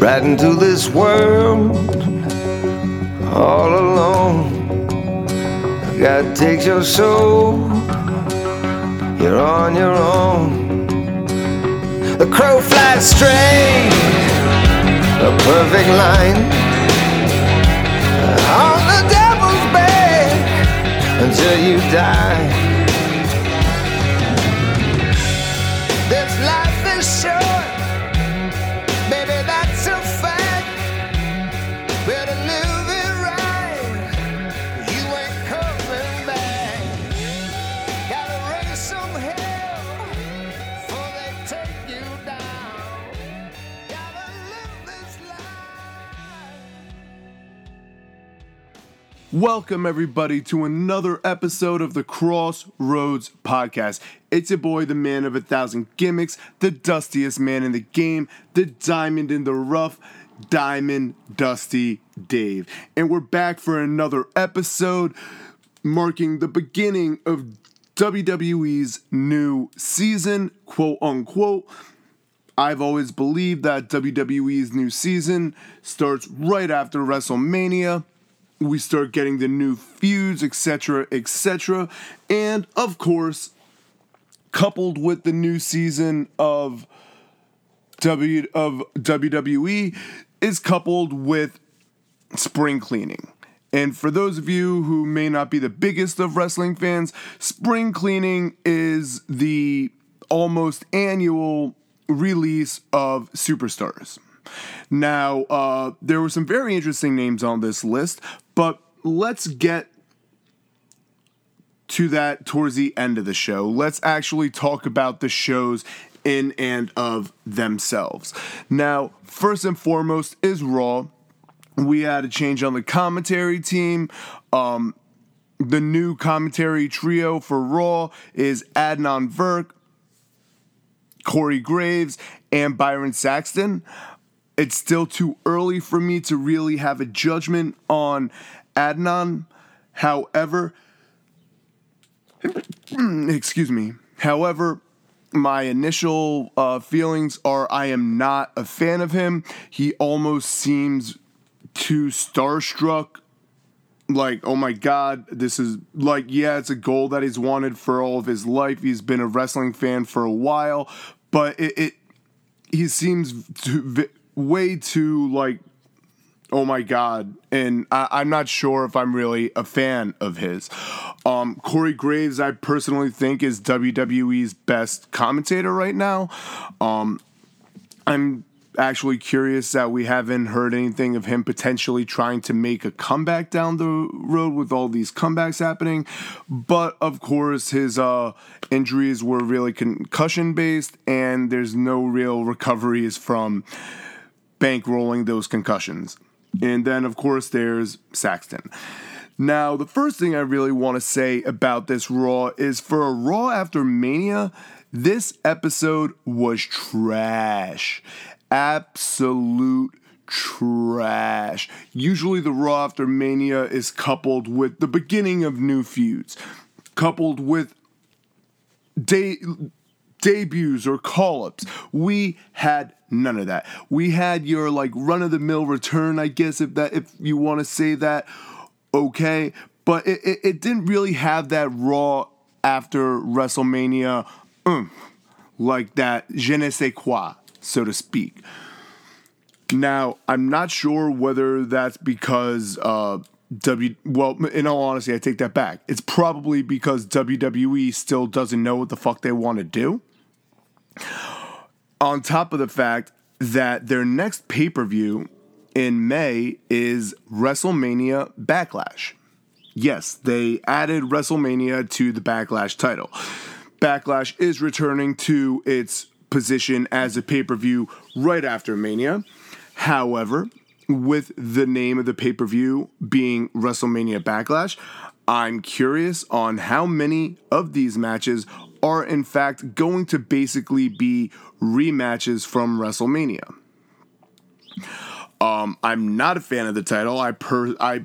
right into this world all alone. God takes your soul, you're on your own. The crow flies straight, a perfect line on the devil's back until you die. Welcome, everybody, to another episode of the Kross Rhodes Podcast. It's your boy, the man of a thousand gimmicks, the dustiest man in the game, the diamond in the rough, Diamond Dusty Dave. And we're back for another episode marking the beginning of WWE's new season, quote unquote. I've always believed that WWE's new season starts right after WrestleMania we start getting the new feuds, etc., etc. And of course, coupled with the new season of W of WWE is coupled with spring cleaning. And for those of you who may not be the biggest of wrestling fans, spring cleaning is the almost annual release of superstars. Now, uh, there were some very interesting names on this list, but let's get to that towards the end of the show. Let's actually talk about the shows in and of themselves. Now, first and foremost is Raw. We had a change on the commentary team. Um, the new commentary trio for Raw is Adnan Virk, Corey Graves, and Byron Saxton. It's still too early for me to really have a judgment on Adnan. However, excuse me. However, my initial uh, feelings are I am not a fan of him. He almost seems too starstruck. Like, oh my God, this is like, yeah, it's a goal that he's wanted for all of his life. He's been a wrestling fan for a while, but it, it he seems to, way too like oh my god. And I, i'm not sure if i'm really a fan of his. Um, corey graves i personally think is wwe's best commentator right now. Um, i'm actually curious that we haven't heard anything of him potentially trying to make a comeback down the road with all these comebacks happening. But of course his uh, injuries were really concussion based and there's no real recoveries from bankrolling those concussions. And then, of course, there's Saxton. Now, the first thing I really want to say about this Raw is for a Raw after Mania, this episode was trash. Absolute trash. Usually, the Raw after Mania is coupled with the beginning of new feuds, coupled with de- debuts or call ups. We had none of that. We had your like run of the mill return, I guess, if that if you want to say that, okay. But it, it, it didn't really have that raw after WrestleMania, mm, like that je ne sais quoi, so to speak. Now, I'm not sure whether that's because uh, W. Well, in all honesty, I take that back. It's probably because WWE still doesn't know what the fuck they want to do. On top of the fact that their next pay per view in May is WrestleMania Backlash. Yes, they added WrestleMania to the Backlash title. Backlash is returning to its position as a pay per view right after Mania. However, with the name of the pay per view being WrestleMania Backlash, I'm curious on how many of these matches are in fact going to basically be rematches from WrestleMania. Um, I'm not a fan of the title. I per I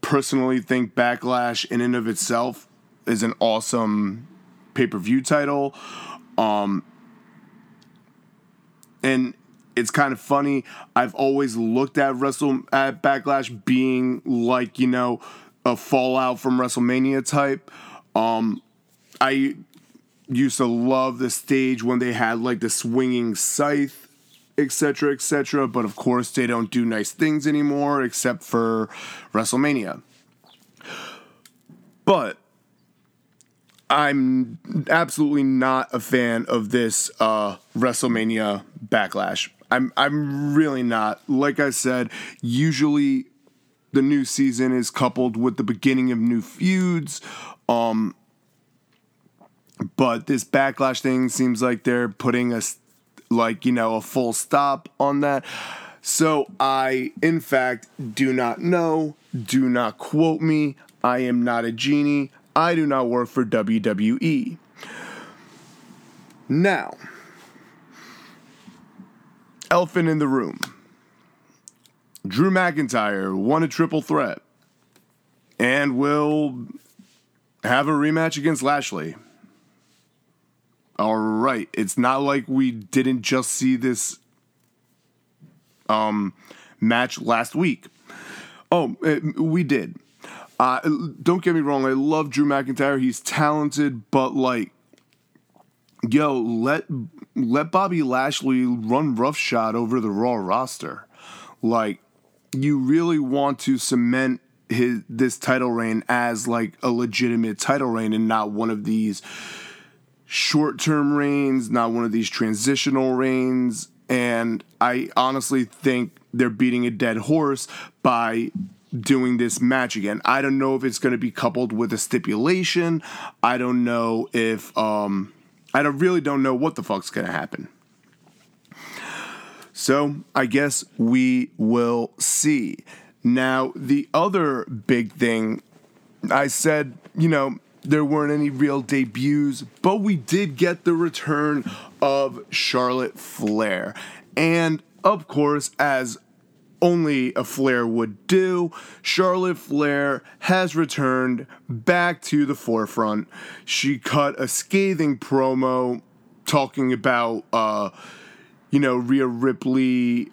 personally think Backlash in and of itself is an awesome pay per view title. Um, and it's kind of funny. I've always looked at Wrestle at Backlash being like you know a fallout from WrestleMania type. Um, I used to love the stage when they had like the swinging scythe, etc., etc. But of course, they don't do nice things anymore except for WrestleMania. But I'm absolutely not a fan of this uh, WrestleMania backlash. I'm I'm really not. Like I said, usually the new season is coupled with the beginning of new feuds. Um, but this backlash thing seems like they're putting a like you know a full stop on that. So I, in fact, do not know. Do not quote me. I am not a genie. I do not work for WWE. Now, elephant in the room. Drew McIntyre won a triple threat and will have a rematch against Lashley. All right, it's not like we didn't just see this um match last week. Oh, it, we did. Uh, don't get me wrong, I love Drew McIntyre. He's talented, but like, yo, let let Bobby Lashley run roughshod over the Raw roster. Like, you really want to cement his this title reign as like a legitimate title reign and not one of these short term reigns, not one of these transitional reigns. And I honestly think they're beating a dead horse by doing this match again. I don't know if it's going to be coupled with a stipulation. I don't know if um I don't really don't know what the fuck's going to happen. So, I guess we will see. Now, the other big thing I said, you know, there weren't any real debuts, but we did get the return of Charlotte Flair. And of course, as only a Flair would do, Charlotte Flair has returned back to the forefront. She cut a scathing promo talking about, uh, you know, Rhea Ripley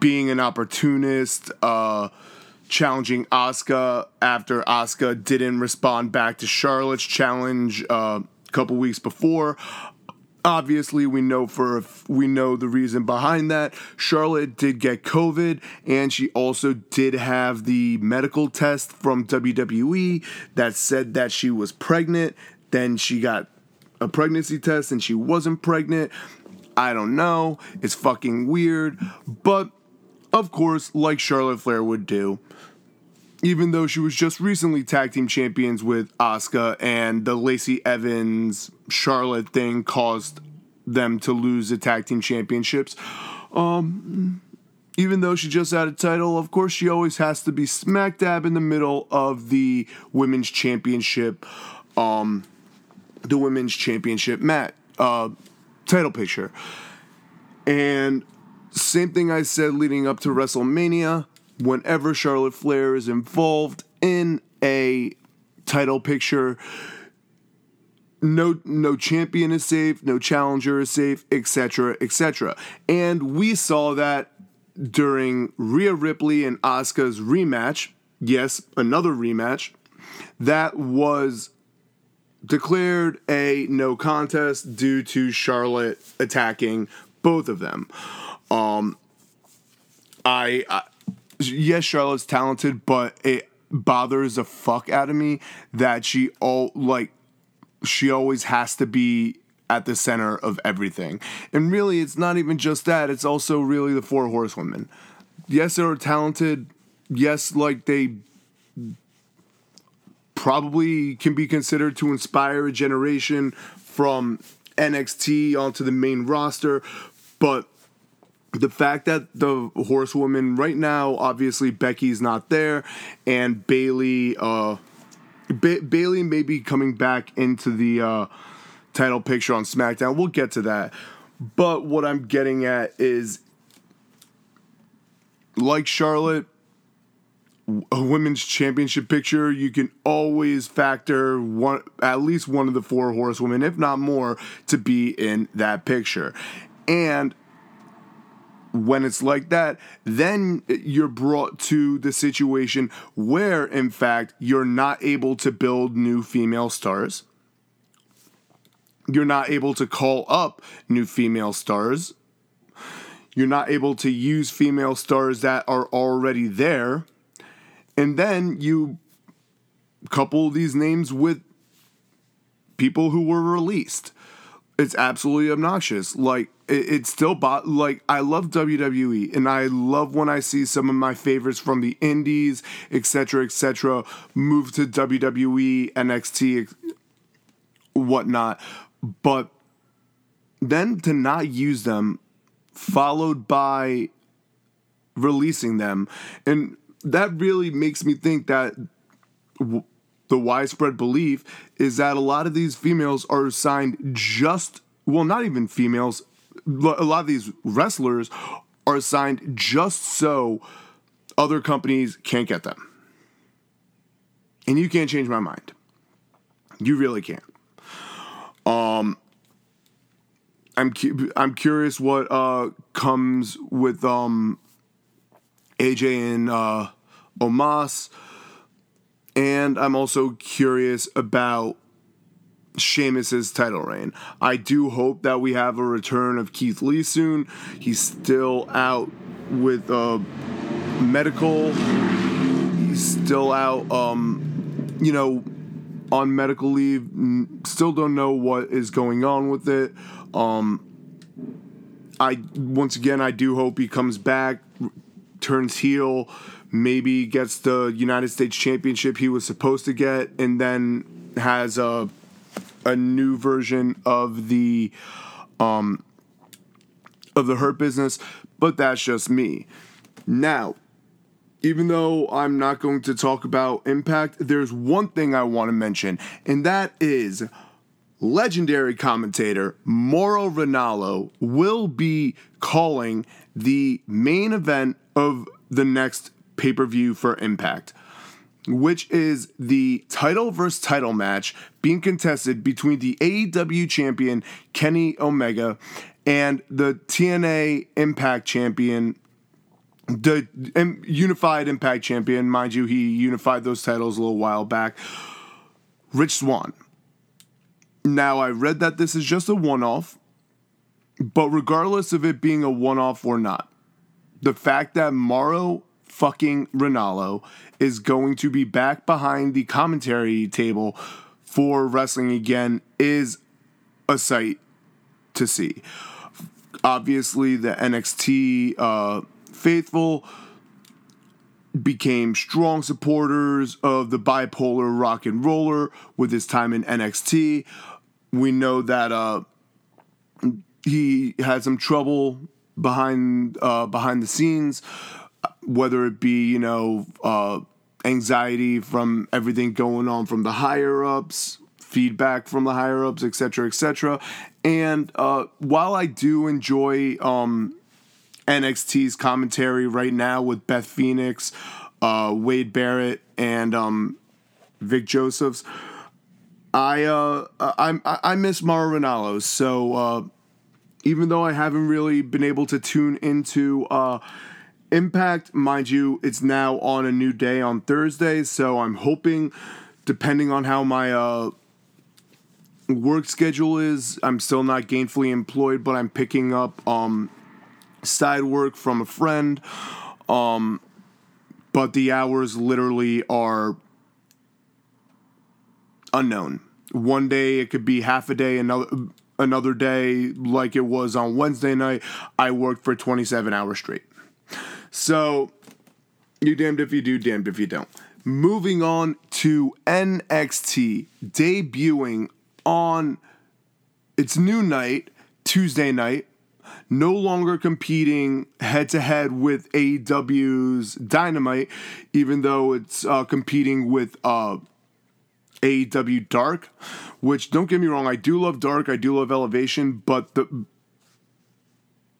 being an opportunist, uh, challenging Asuka after Asuka didn't respond back to Charlotte's challenge uh, a couple weeks before. Obviously, we know for we know the reason behind that. Charlotte did get COVID, and she also did have the medical test from WWE that said that she was pregnant. Then she got a pregnancy test, and she wasn't pregnant. I don't know. It's fucking weird, but of course, like Charlotte Flair would do, even though she was just recently tag team champions with Asuka and the Lacey Evans Charlotte thing caused them to lose the tag team championships. Um, even though she just had a title, of course, she always has to be smack dab in the middle of the women's championship, um, the women's championship mat, uh, title picture. And same thing I said leading up to WrestleMania whenever Charlotte Flair is involved in a title picture, no no champion is safe, no challenger is safe, etc., etc. And we saw that during Rhea Ripley and Asuka's rematch. Yes, another rematch that was declared a no contest due to Charlotte attacking both of them. Um, I, I yes, Charlotte's talented, but it bothers the fuck out of me that she all like she always has to be at the center of everything. And really, it's not even just that, it's also really the four horsewomen. Yes, they're talented. Yes, like they probably can be considered to inspire a generation from NXT onto the main roster, but the fact that the horsewoman right now, obviously Becky's not there, and Bayley, uh, ba- Bayley may be coming back into the uh, title picture on SmackDown. We'll get to that, but what I'm getting at is, like Charlotte, a women's championship picture, you can always factor one, at least one of the four horsewomen, if not more, to be in that picture, and when it's like that, then you're brought to the situation where, in fact, you're not able to build new female stars. You're not able to call up new female stars. You're not able to use female stars that are already there. And then you couple these names with people who were released. It's absolutely obnoxious. Like it, it's still bo- like I love WWE and I love when I see some of my favorites from the indies, etc., etc., move to WWE, NXT, whatnot. But then to not use them, followed by releasing them, and that really makes me think that. W- the widespread belief is that a lot of these females are assigned just well not even females a lot of these wrestlers are assigned just so other companies can't get them. And you can't change my mind. You really can't. Um i'm cu- i'm curious what uh comes with um AJ and uh Omos and I'm also curious about Sheamus's title reign. I do hope that we have a return of Keith Lee soon. He's still out with uh, medical. He's still out, um, you know, on medical leave. Still don't know what is going on with it. Um, I once again, I do hope he comes back, turns heel maybe gets the United States Championship he was supposed to get, and then has a a new version of the um of the Hurt Business. But that's just me. Now, even though I'm not going to talk about Impact, there's one thing I want to mention, and that is legendary commentator Mauro Ranallo will be calling the main event of the next pay per view for Impact, which is the title versus title match being contested between the AEW champion Kenny Omega and the TNA Impact champion. The unified Impact champion, mind you, he unified those titles a little while back. Rich Swann. Now, I read that this is just a one off, but regardless of it being a one off or not, the fact that Mauro fucking Ranallo is going to be back behind the commentary table for wrestling again is a sight to see. Obviously, the NXT uh, faithful became strong supporters of the bipolar rock and roller with his time in NXT. We know that uh, he had some trouble behind uh, behind the scenes whether it be you know uh, anxiety from everything going on from the higher ups feedback from the higher ups etc etc and uh, while i do enjoy um, nxt's commentary right now with beth phoenix uh, wade barrett and um, vic josephs i uh, I, I miss Mauro Ranallo, so uh, even though i haven't really been able to tune into uh, Impact, mind you, it's now on a new day on Thursday, so I'm hoping, depending on how my uh, work schedule is, I'm still not gainfully employed, but I'm picking up um, side work from a friend. Um, but the hours literally are unknown. One day it could be half a day, another another day like it was on Wednesday night, I worked for 27 hours straight. So, you damned if you do, damned if you don't. Moving on to NXT, debuting on its new night, Tuesday night, no longer competing head to head with AEW's Dynamite, even though it's uh, competing with uh, AEW Dark, which don't get me wrong, I do love Dark, I do love Elevation, but the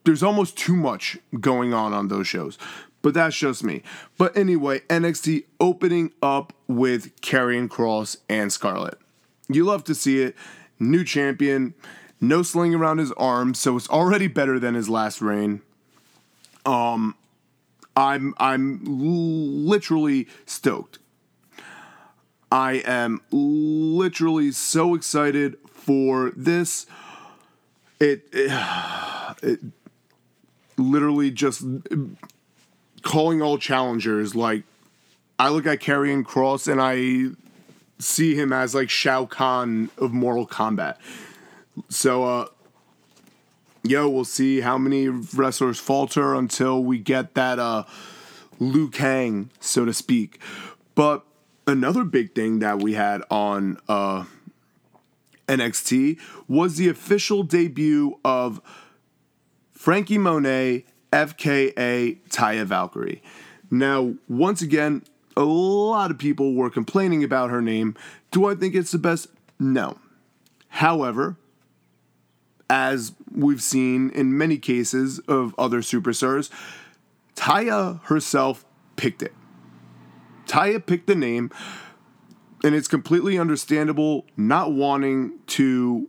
there's almost too much going on on those shows. But that's just me. But anyway, NXT opening up with Karrion Kross and Scarlett. You love to see it. New champion, no sling around his arm, so it's already better than his last reign. Um, I'm I'm literally stoked. I am literally so excited for this. It, it, it literally just calling all challengers like I look at Karrion Kross and I see him as like Shao Kahn of Mortal Kombat. So uh yo, we'll see how many wrestlers falter until we get that uh Liu Kang, so to speak. But another big thing that we had on uh NXT was the official debut of Franky Monet, FKA Taya Valkyrie. Now, once again, a lot of people were complaining about her name. Do I think it's the best? No. However, as we've seen in many cases of other superstars, Taya herself picked it. Taya picked the name, and it's completely understandable not wanting to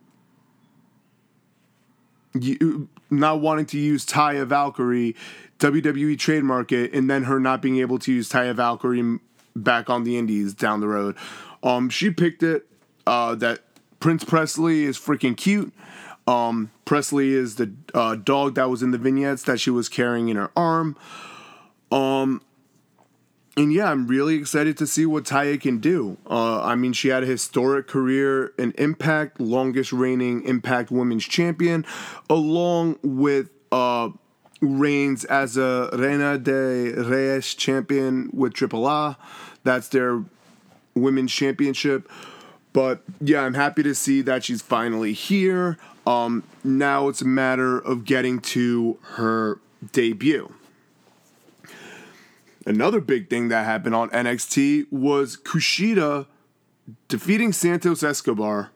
not wanting to use Taya Valkyrie WWE trademark it, and then her not being able to use Taya Valkyrie back on the Indies down the road. Um, she picked it. Uh, that Prince Presley is freaking cute. Um, Presley is the uh, dog that was in the vignettes that she was carrying in her arm. Um, and yeah, I'm really excited to see what Taya can do. Uh, I mean, she had a historic career in Impact, longest reigning Impact Women's Champion, along with uh, reigns as a Reina de Reyes champion with Triple A. That's their women's championship. But yeah, I'm happy to see that she's finally here. Um, now it's a matter of getting to her debut. Another big thing that happened on NXT was Kushida defeating Santos Escobar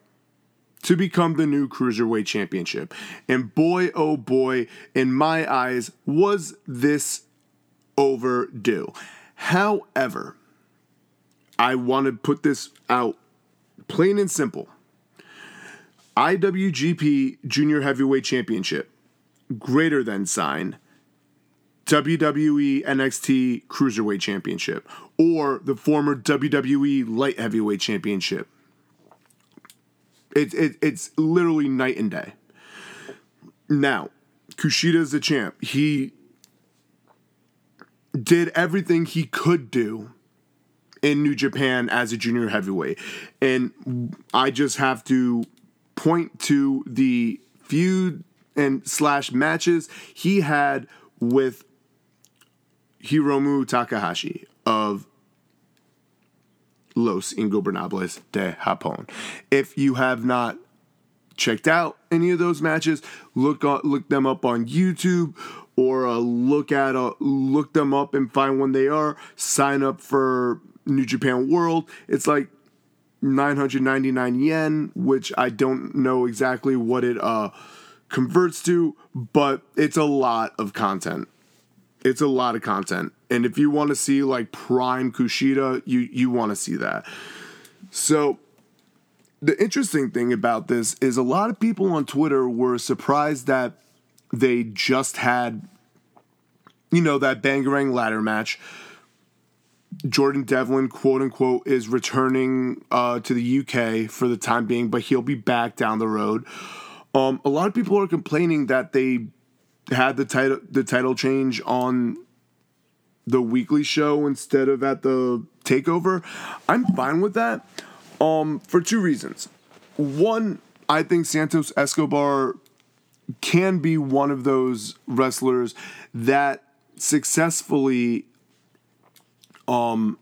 to become the new Cruiserweight Championship. And boy, oh boy, in my eyes, was this overdue. However, I want to put this out plain and simple. IWGP Junior Heavyweight Championship, greater than sign WWE NXT Cruiserweight Championship or the former WWE Light Heavyweight Championship. It, it, it's literally night and day. Now, Kushida is the champ. He did everything he could do in New Japan as a junior heavyweight. And I just have to point to the feud and slash matches he had with Hiromu Takahashi of Los Ingobernables de Japón. If you have not checked out any of those matches, look look them up on YouTube or uh, look at uh, look them up and find when they are. Sign up for New Japan World. It's like 999 yen, which I don't know exactly what it uh, converts to, but it's a lot of content. It's a lot of content. And if you want to see like prime Kushida, you you want to see that. So the interesting thing about this is a lot of people on Twitter were surprised that they just had you know that Bangarang ladder match. Jordan Devlin, quote unquote, is returning uh, to the UK for the time being, but he'll be back down the road. Um, a lot of people are complaining that they had the title the title change on the weekly show instead of at the takeover. I'm fine with that. Um, for two reasons. One, I think Santos Escobar can be one of those wrestlers that successfully um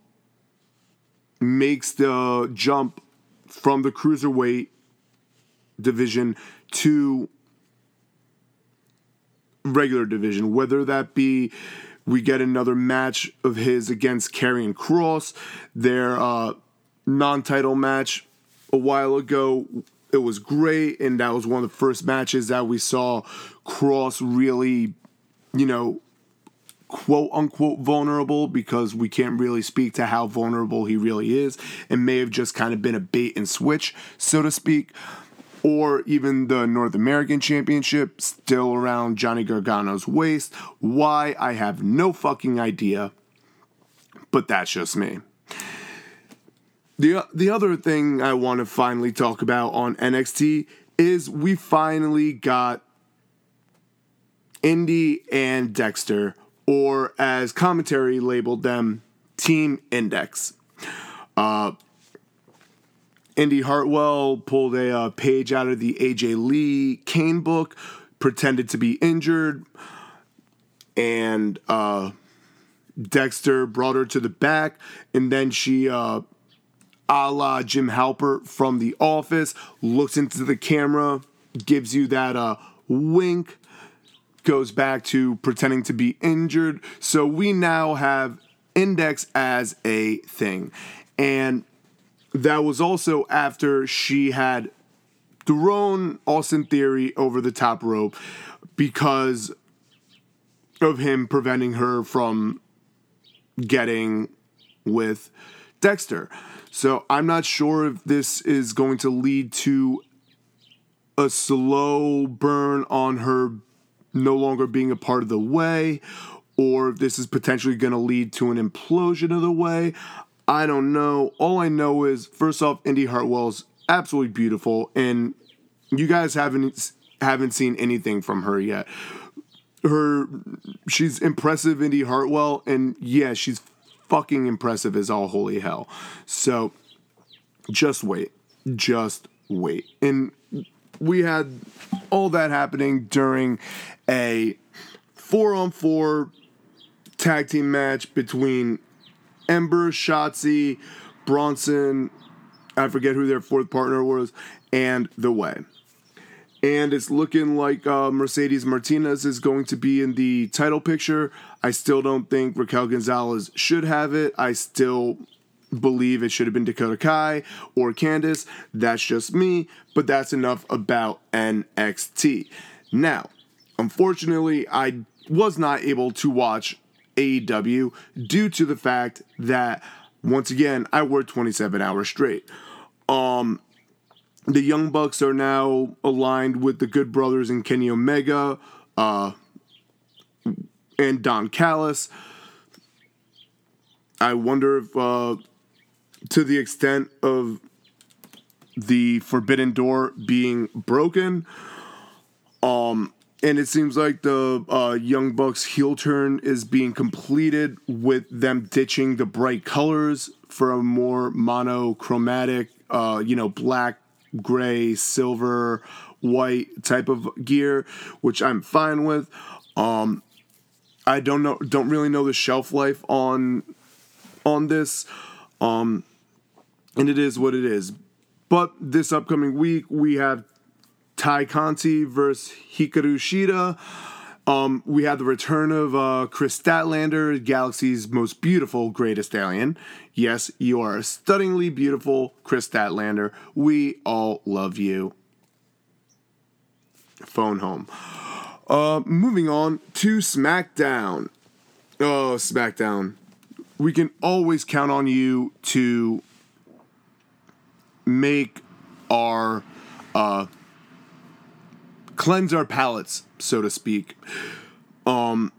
makes the jump from the cruiserweight division to regular division, whether that be we get another match of his against Karrion Kross, their uh, non-title match a while ago. It was great, and that was one of the first matches that we saw Kross really, you know, quote unquote vulnerable because we can't really speak to how vulnerable he really is. It may have just kind of been a bait and switch, so to speak or even the North American Championship still around Johnny Gargano's waist. Why? I have no fucking idea. But that's just me. The, the other thing I want to finally talk about on NXT is we finally got Indi and Dexter, or as commentary labeled them, Team Index. Uh, Indi Hartwell pulled a uh, page out of the AJ Lee Kane book, pretended to be injured, and uh, Dexter brought her to the back, and then she, uh, a la Jim Halpert from The Office, looks into the camera, gives you that uh, wink, goes back to pretending to be injured. So we now have Index as a thing. And that was also after she had thrown Austin Theory over the top rope because of him preventing her from getting with Dexter. So I'm not sure if this is going to lead to a slow burn on her no longer being a part of the way or if this is potentially going to lead to an implosion of the way. I don't know. All I know is, first off, Indi Hartwell's absolutely beautiful, and you guys haven't haven't seen anything from her yet. Her, she's impressive, Indi Hartwell, and yeah, she's fucking impressive as all holy hell. So, just wait, just wait, and we had all that happening during a four on four tag team match between Ember, Shotzi, Bronson, I forget who their fourth partner was, and The Way. And it's looking like uh, Mercedes Martinez is going to be in the title picture. I still don't think Raquel Gonzalez should have it. I still believe it should have been Dakota Kai or Candice. That's just me, but that's enough about NXT. Now, unfortunately, I was not able to watch AEW due to the fact that once again I worked 27 hours straight. Um the Young Bucks are now aligned with the Good Brothers and Kenny Omega uh and Don Callis. I wonder if uh to the extent of the forbidden door being broken um and it seems like the uh, Young Bucks heel turn is being completed with them ditching the bright colors for a more monochromatic, uh, you know, black, gray, silver, white type of gear, which I'm fine with. Um, I don't know, don't really know the shelf life on on this, um, and it is what it is. But this upcoming week we have Tay Conti versus Hikaru Shida. Um, we have the return of uh, Kris Statlander, Galaxy's most beautiful, greatest alien. Yes, you are a stunningly beautiful Kris Statlander. We all love you. Phone home. Uh, moving on to SmackDown. Oh, SmackDown. We can always count on you to make our uh, cleanse our palates, so to speak. Um,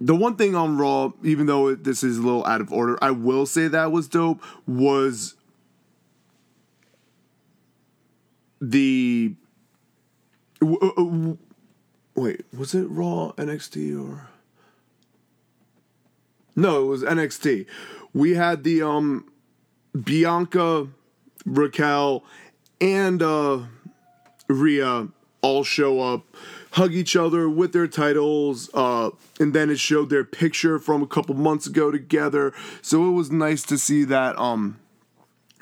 the one thing on Raw, even though this is a little out of order, I will say that was dope. Was the wait, was it Raw NXT or no? It was NXT. We had the um Bianca, Raquel, and uh Rhea all show up, hug each other with their titles, uh, and then it showed their picture from a couple months ago together. So it was nice to see that um,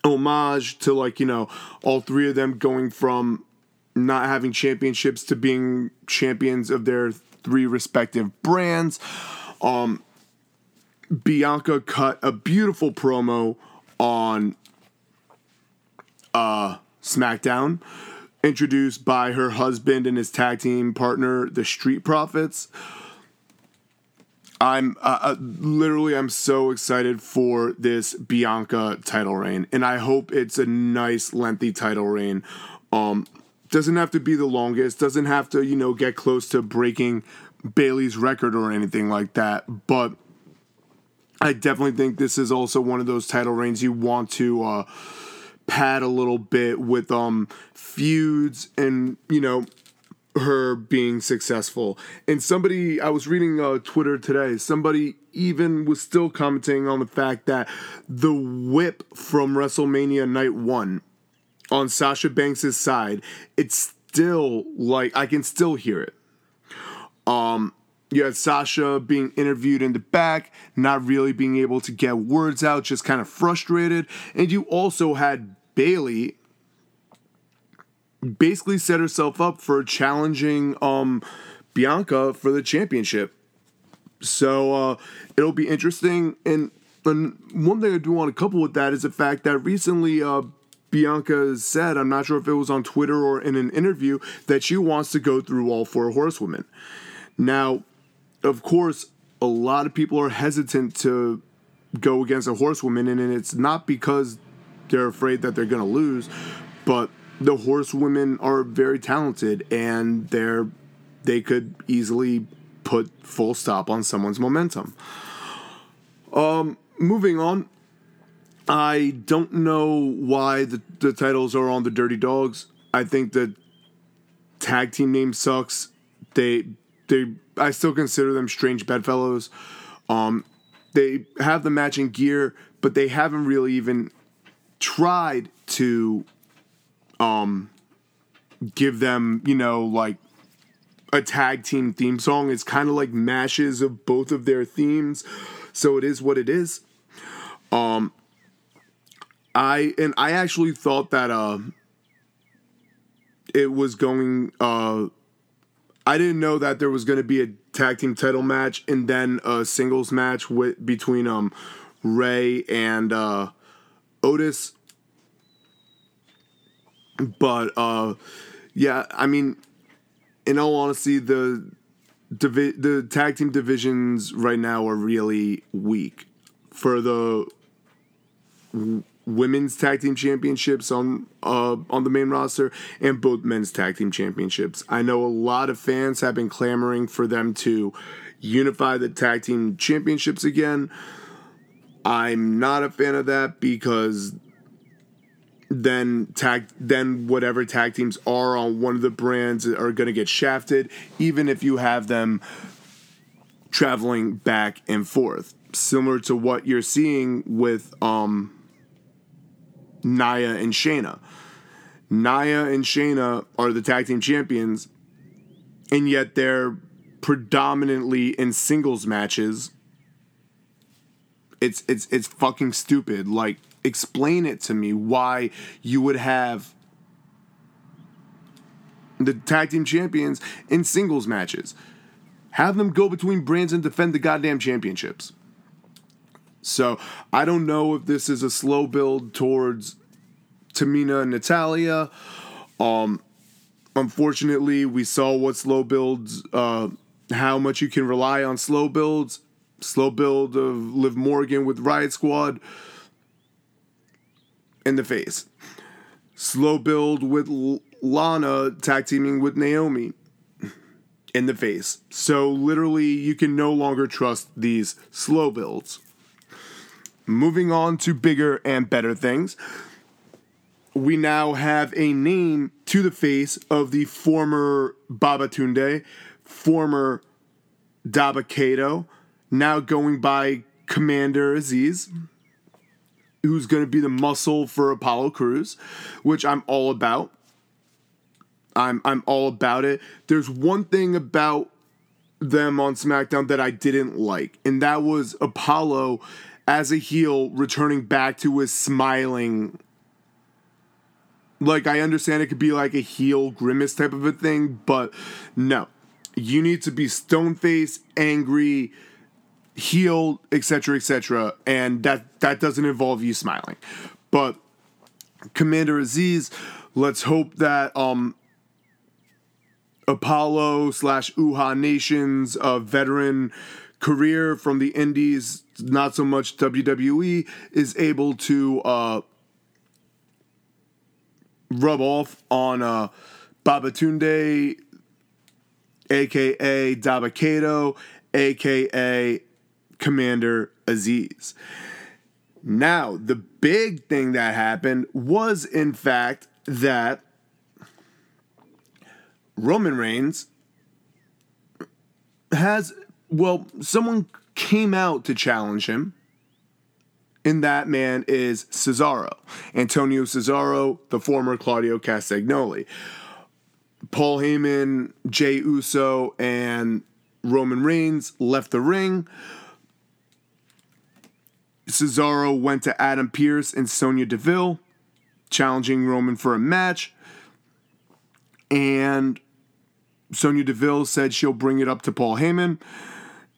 homage to like you know all three of them going from not having championships to being champions of their three respective brands. Um, Bianca cut a beautiful promo on uh, SmackDown introduced by her husband and his tag team partner, the Street Profits. I'm uh, uh, literally I'm so excited for this Bianca title reign, and I hope it's a nice lengthy title reign. Um, doesn't have to be the longest, doesn't have to, you know, get close to breaking Bayley's record or anything like that, but I definitely think this is also one of those title reigns you want to uh, pad a little bit with um feuds and you know her being successful. And somebody I was reading uh, Twitter today, somebody even was still commenting on the fact that the whip from WrestleMania night 1 on Sasha Banks' side, it's still like I can still hear it. Um you had Sasha being interviewed in the back, not really being able to get words out, just kind of frustrated. And you also had Bayley basically set herself up for challenging um, Bianca for the championship. So uh, it'll be interesting. And, and one thing I do want to couple with that is the fact that recently uh, Bianca said, I'm not sure if it was on Twitter or in an interview, that she wants to go through all four horsewomen. Now, of course, a lot of people are hesitant to go against a horsewoman, and it's not because they're afraid that they're going to lose, but the horsewomen are very talented and they're they could easily put full stop on someone's momentum. Um, moving on, I don't know why the, the titles are on the Dirty Dawgs. I think the tag team name sucks. They they I still consider them strange bedfellows. Um, they have the matching gear, but they haven't really even tried to um give them, you know, like a tag team theme song. It's kind of like mashes of both of their themes. So it is what it is. Um I and I actually thought that uh it was going uh I didn't know that there was going to be a tag team title match and then a singles match with between um Ray and uh Otis but uh, yeah, I mean, in all honesty, the divi- the tag team divisions right now are really weak for the w- women's tag team championships on uh, on the main roster and both men's tag team championships. I know a lot of fans have been clamoring for them to unify the tag team championships again. I'm not a fan of that because then tag then whatever tag teams are on one of the brands are going to get shafted even if you have them traveling back and forth similar to what you're seeing with um Nia and Shayna. Nia and Shayna are the tag team champions and yet they're predominantly in singles matches. It's it's it's fucking stupid. Like explain it to me why you would have the tag team champions in singles matches. Have them go between brands and defend the goddamn championships. So I don't know if this is a slow build towards Tamina and Natalya. Um, unfortunately, we saw what slow builds, uh, how much you can rely on slow builds. Slow build of Liv Morgan with Riot Squad in the face. Slow build with Lana tag teaming with Naomi in the face. So literally, you can no longer trust these slow builds. Moving on to bigger and better things. We now have a name to the face of the former Babatunde, former Dabba-Kato, now going by Commander Azeez who's going to be the muscle for Apollo Crews, which I'm all about. I'm I'm all about it. There's one thing about them on SmackDown that I didn't like, and that was Apollo as a heel returning back to his smiling. Like I understand it could be like a heel grimace type of a thing, but no. You need to be stone faced, angry, healed, etc., etc., and that that doesn't involve you smiling. But Commander Azeez, let's hope that um Apollo slash Uhaa Nation's uh, veteran career from the Indies, not so much WWE, is able to uh, rub off on uh, Babatunde, aka Dabba-Kato, aka Commander Azeez. Now, the big thing that happened was, in fact, that Roman Reigns has, well, someone came out to challenge him. And that man is Cesaro, Antonio Cesaro, the former Claudio Castagnoli. Paul Heyman, Jey Uso, and Roman Reigns left the ring. Cesaro went to Adam Pearce and Sonya Deville, challenging Roman for a match. And Sonya Deville said she'll bring it up to Paul Heyman.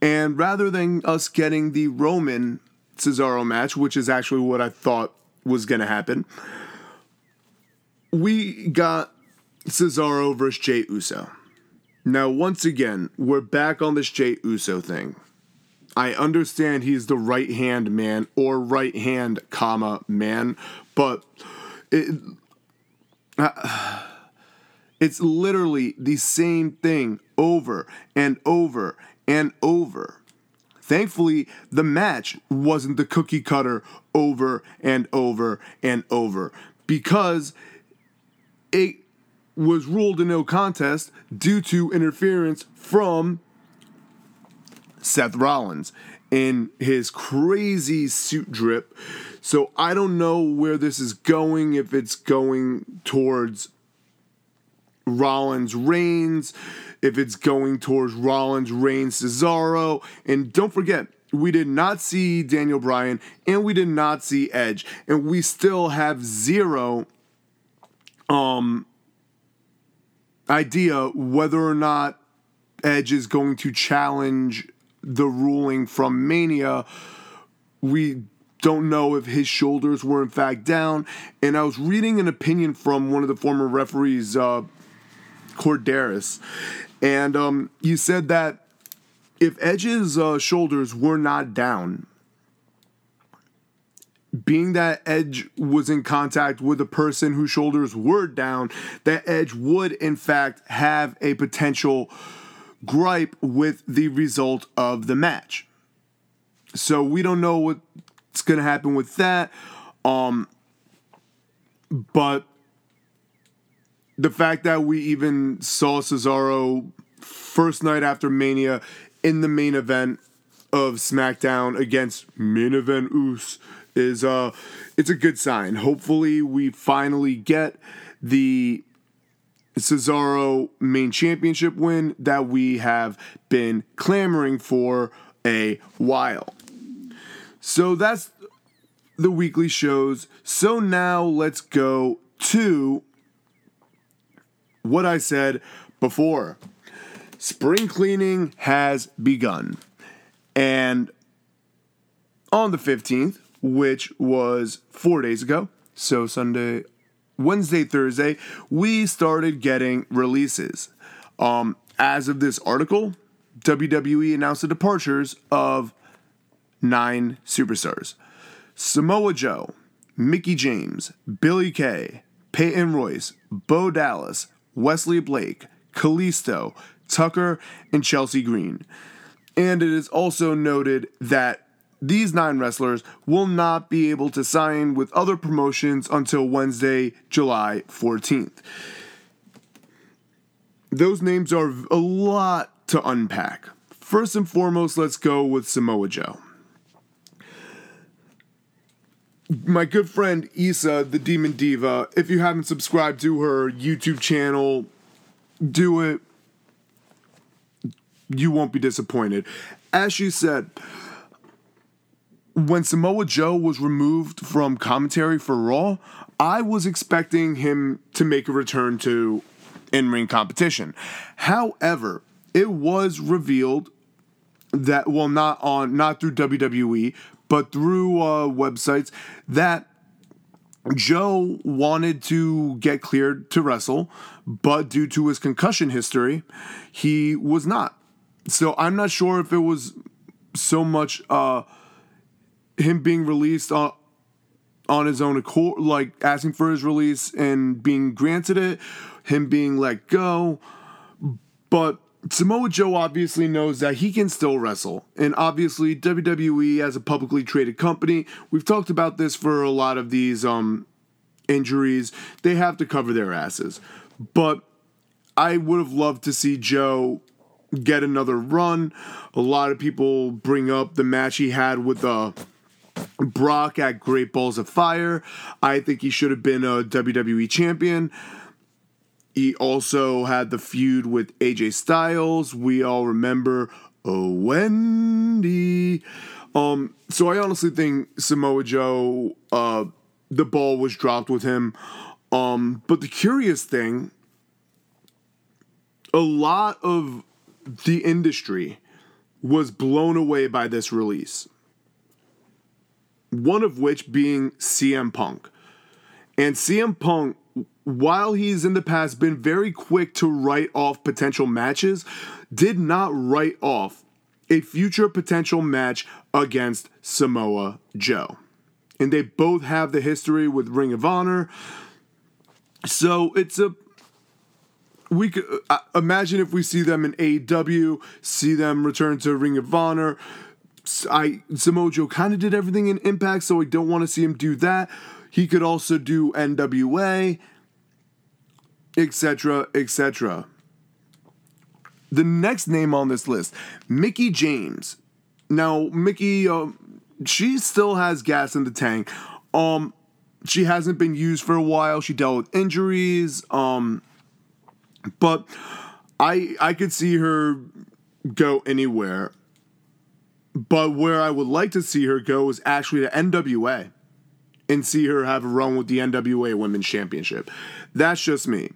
And rather than us getting the Roman Cesaro match, which is actually what I thought was going to happen, we got Cesaro versus Jey Uso. Now, once again, we're back on this Jey Uso thing. I understand he's the right hand man or right hand, comma, man, but it, uh, it's literally the same thing over and over and over. Thankfully, the match wasn't the cookie cutter over and over and over because it was ruled a no contest due to interference from Seth Rollins in his crazy suit drip. So I don't know where this is going, if it's going towards Rollins Reigns, if it's going towards Rollins Reigns Cesaro. And don't forget, we did not see Daniel Bryan and we did not see Edge. And we still have zero um idea whether or not Edge is going to challenge the ruling from Mania. We don't know if his shoulders were in fact down. And I was reading an opinion from one of the former referees, uh, Korderas, and um, he said that if Edge's uh, shoulders were not down, being that Edge was in contact with a person whose shoulders were down, that Edge would in fact have a potential gripe with the result of the match. So we don't know what's going to happen with that. Um, but the fact that we even saw Cesaro first night after Mania in the main event of SmackDown against main event Us is uh it's a good sign. Hopefully we finally get the Cesaro main championship win that we have been clamoring for a while. So that's the weekly shows. So now let's go to what I said before. Spring cleaning has begun. And on the 15th, which was four days ago, so Sunday, Wednesday, Thursday, we started getting releases. Um, as of this article, WWE announced the departures of nine superstars Samoa Joe, Mickie James, Billie Kay, Peyton Royce, Bo Dallas, Wesley Blake, Kalisto, Tucker, and Chelsea Green. And it is also noted that these nine wrestlers will not be able to sign with other promotions until Wednesday, July 14th. Those names are a lot to unpack. First and foremost, let's go with Samoa Joe. My good friend Isa, the Demon Diva, if you haven't subscribed to her YouTube channel, do it. You won't be disappointed. As she said, when Samoa Joe was removed from commentary for Raw, I was expecting him to make a return to in ring competition. However, it was revealed that well not on not through WWE but through uh, websites that Joe wanted to get cleared to wrestle, but due to his concussion history, he was not. So I'm not sure if it was so much uh, him being released on on his own accord, like asking for his release and being granted it, him being let go. But Samoa Joe obviously knows that he can still wrestle. And obviously, WWE, as a publicly traded company, we've talked about this for a lot of these um, injuries, they have to cover their asses. But I would have loved to see Joe get another run. A lot of people bring up the match he had with uh, Brock at Great Balls of Fire. I think he should have been a WWE champion. He also had the feud with AJ Styles. We all remember Oh Wendy. Um, so I honestly think Samoa Joe, uh, the ball was dropped with him. Um, but the curious thing, a lot of the industry was blown away by this release. One of which being CM Punk. And CM Punk while he's in the past been very quick to write off potential matches, did not write off a future potential match against Samoa Joe. And they both have the history with Ring of Honor. So it's a we could uh, imagine if we see them in AEW, see them return to Ring of Honor. I Samoa Joe kind of did everything in Impact, so I don't want to see him do that. He could also do NWA etc., etc. The next name on this list, Mickie James. Now, Mickie, uh, she still has gas in the tank. Um, she hasn't been used for a while. She dealt with injuries. Um, but I I could see her go anywhere. But where I would like to see her go is actually to NWA and see her have a run with the NWA Women's Championship. That's just me.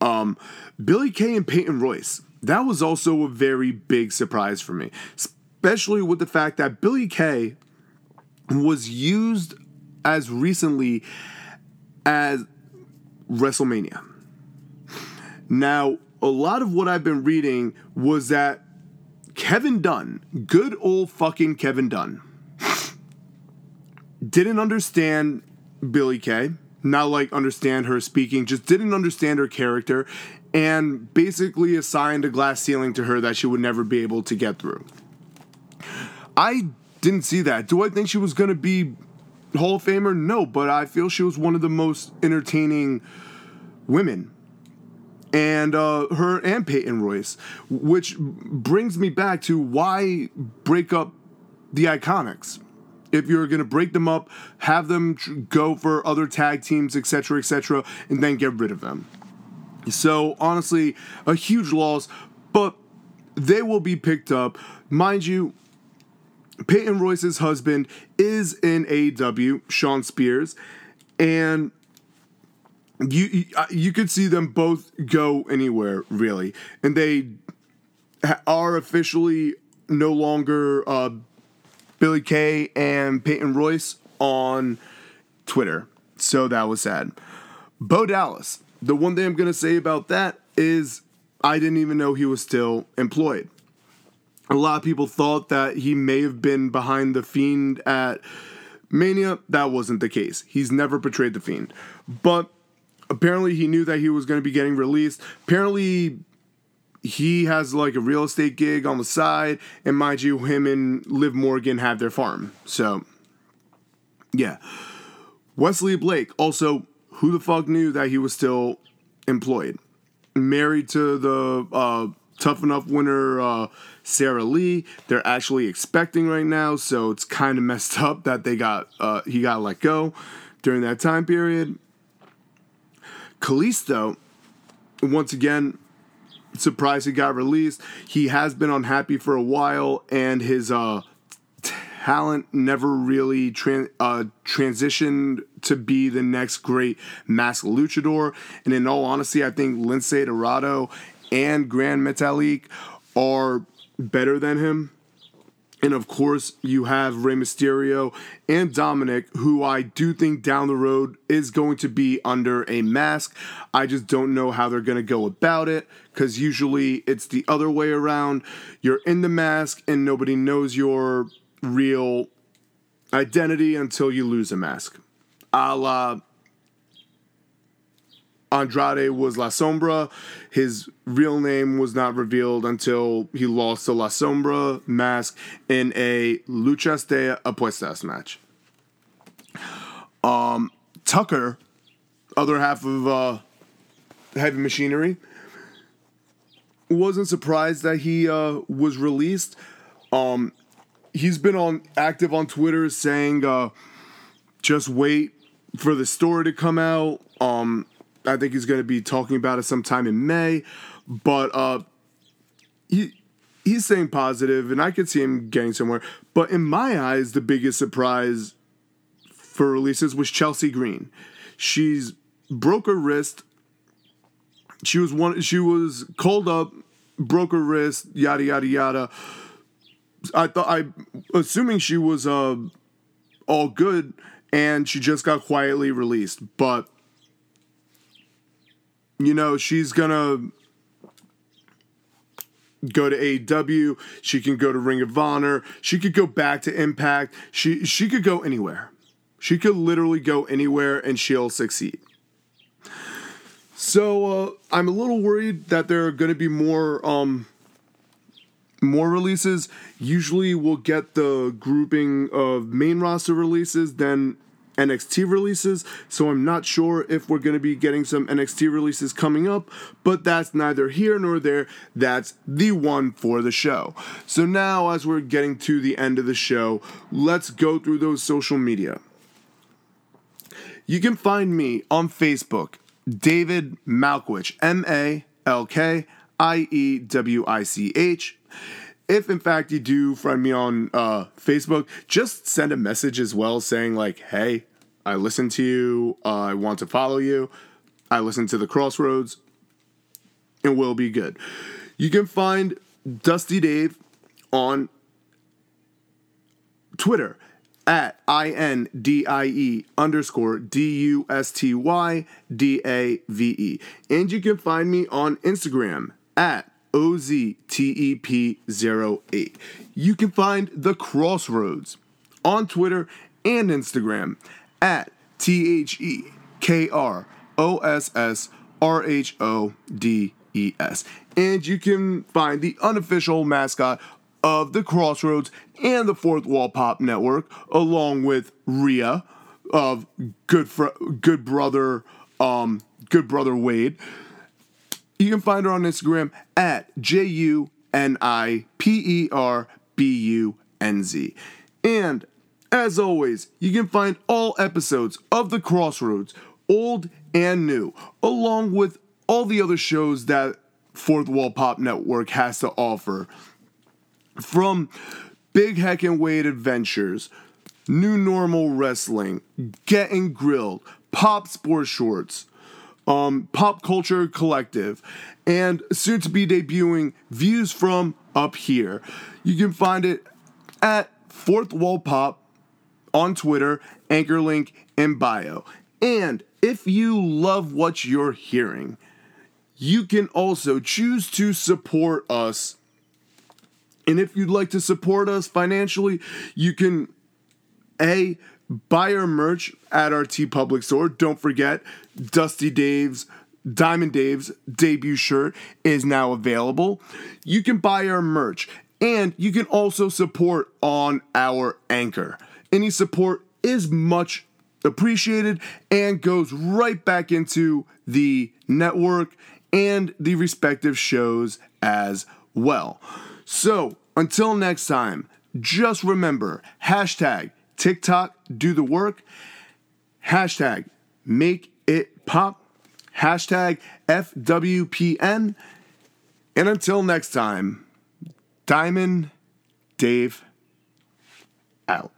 Um, Billie Kay and Peyton Royce. That was also a very big surprise for me, especially with the fact that Billie Kay was used as recently as WrestleMania. Now, a lot of what I've been reading was that Kevin Dunn, good old fucking Kevin Dunn, didn't understand Billie Kay not like understand her speaking, just didn't understand her character, and basically assigned a glass ceiling to her that she would never be able to get through. I didn't see that. Do I think she was going to be Hall of Famer? No, but I feel she was one of the most entertaining women. And uh, her and Peyton Royce, which brings me back to why break up the Iconics if you're going to break them up, have them go for other tag teams, etc., etc., and then get rid of them. So, honestly, a huge loss, but they will be picked up. Mind you, Peyton Royce's husband is in AEW, Shawn Spears, and you you could see them both go anywhere really, and they are officially no longer uh, Billie Kay and Peyton Royce on Twitter. So that was sad. Bo Dallas. The one thing I'm to say about that is I didn't even know he was still employed. A lot of people thought that he may have been behind the Fiend at Mania. That wasn't the case. He's never portrayed the Fiend. But apparently he knew that he was going to be getting released. Apparently he has like a real estate gig on the side, and mind you, him and Liv Morgan have their farm. So, yeah. Wesley Blake, also, who the fuck knew that he was still employed? Married to the uh, Tough Enough winner, uh, Sara Lee. They're actually expecting right now, so it's kind of messed up that they got uh, he got let go during that time period. Kalisto, once again, surprised he got released. He has been unhappy for a while, and his uh, talent never really uh, transitioned to be the next great masked luchador. And in all honesty, I think Lince Dorado and Gran Metalik are better than him. And of course, you have Rey Mysterio and Dominik, who I do think down the road is going to be under a mask. I just don't know how they're going to go about it because usually it's the other way around. You're in the mask and nobody knows your real identity until you lose a mask. a la Andrade was La Sombra. His real name was not revealed until he lost the La Sombra mask in a Luchas de Apuestas match. Um, Tucker, other half of uh, Heavy Machinery, wasn't surprised that he uh, was released. Um, he's been on active on Twitter saying, uh, "Just wait for the story to come out." Um, I think he's going to be talking about it sometime in May, but uh, he he's saying positive, and I could see him getting somewhere. But in my eyes, the biggest surprise for releases was Chelsea Green. She's broke her wrist. She was one. She was called up, broke her wrist, yada yada yada. I thought I, assuming she was uh, all good, and she just got quietly released. But you know, she's gonna go to AEW. She can go to Ring of Honor. She could go back to Impact. She she could go anywhere. She could literally go anywhere and she'll succeed. So uh, I'm a little worried that there are going to be more um, more releases. Usually, we'll get the grouping of main roster releases, then NXT releases, so I'm not sure if we're going to be getting some NXT releases coming up, but that's neither here nor there. That's the one for the show. So now, as we're getting to the end of the show, let's go through those social media. You can find me on Facebook, David Malkiewich, M A L K I E W I C H if in fact you do friend me on uh, Facebook, just send a message as well saying like, "Hey, I listen to you. Uh, I want to follow you. I listen to the Kross Rhodes. It will be good." You can find Dusty Dave on Twitter at I N D I E underscore D U S T Y D A V E. And you can find me on Instagram at OZTEP08. You can find The Kross Rhodes on Twitter and Instagram at T H E K R O S S R H O D E S. And you can find the unofficial mascot of The Kross Rhodes and the Fourth Wall Pop Network, along with Rhea of Good, Fr- Good Brother, um, Good Brother Wade. You can find her on Instagram at J U N I P E R B U N Z. And as always, you can find all episodes of The Kross Rhodes, old and new, along with all the other shows that Fourth Wall Pop Network has to offer. From Big Heck and Wade Adventures, New Normal Wrestling, Getting Grilled, Pop Sports Shorts, um, Pop Culture Collective, and soon to be debuting Views from Up Here. You can find it at Fourth Wall Pop on Twitter, anchor link in bio. And if you love what you're hearing, you can also choose to support us. And if you'd like to support us financially, you can A buy our merch at our TeePublic store. Don't forget, Dusty Dave's Diamond Dave's debut shirt is now available. You can buy our merch and you can also support on our anchor. Any support is much appreciated and goes right back into the network and the respective shows as well. So until next time, just remember hashtag TikTok do the work, hashtag make it pop, hashtag FWPN. And until next time, Diamond Dave out.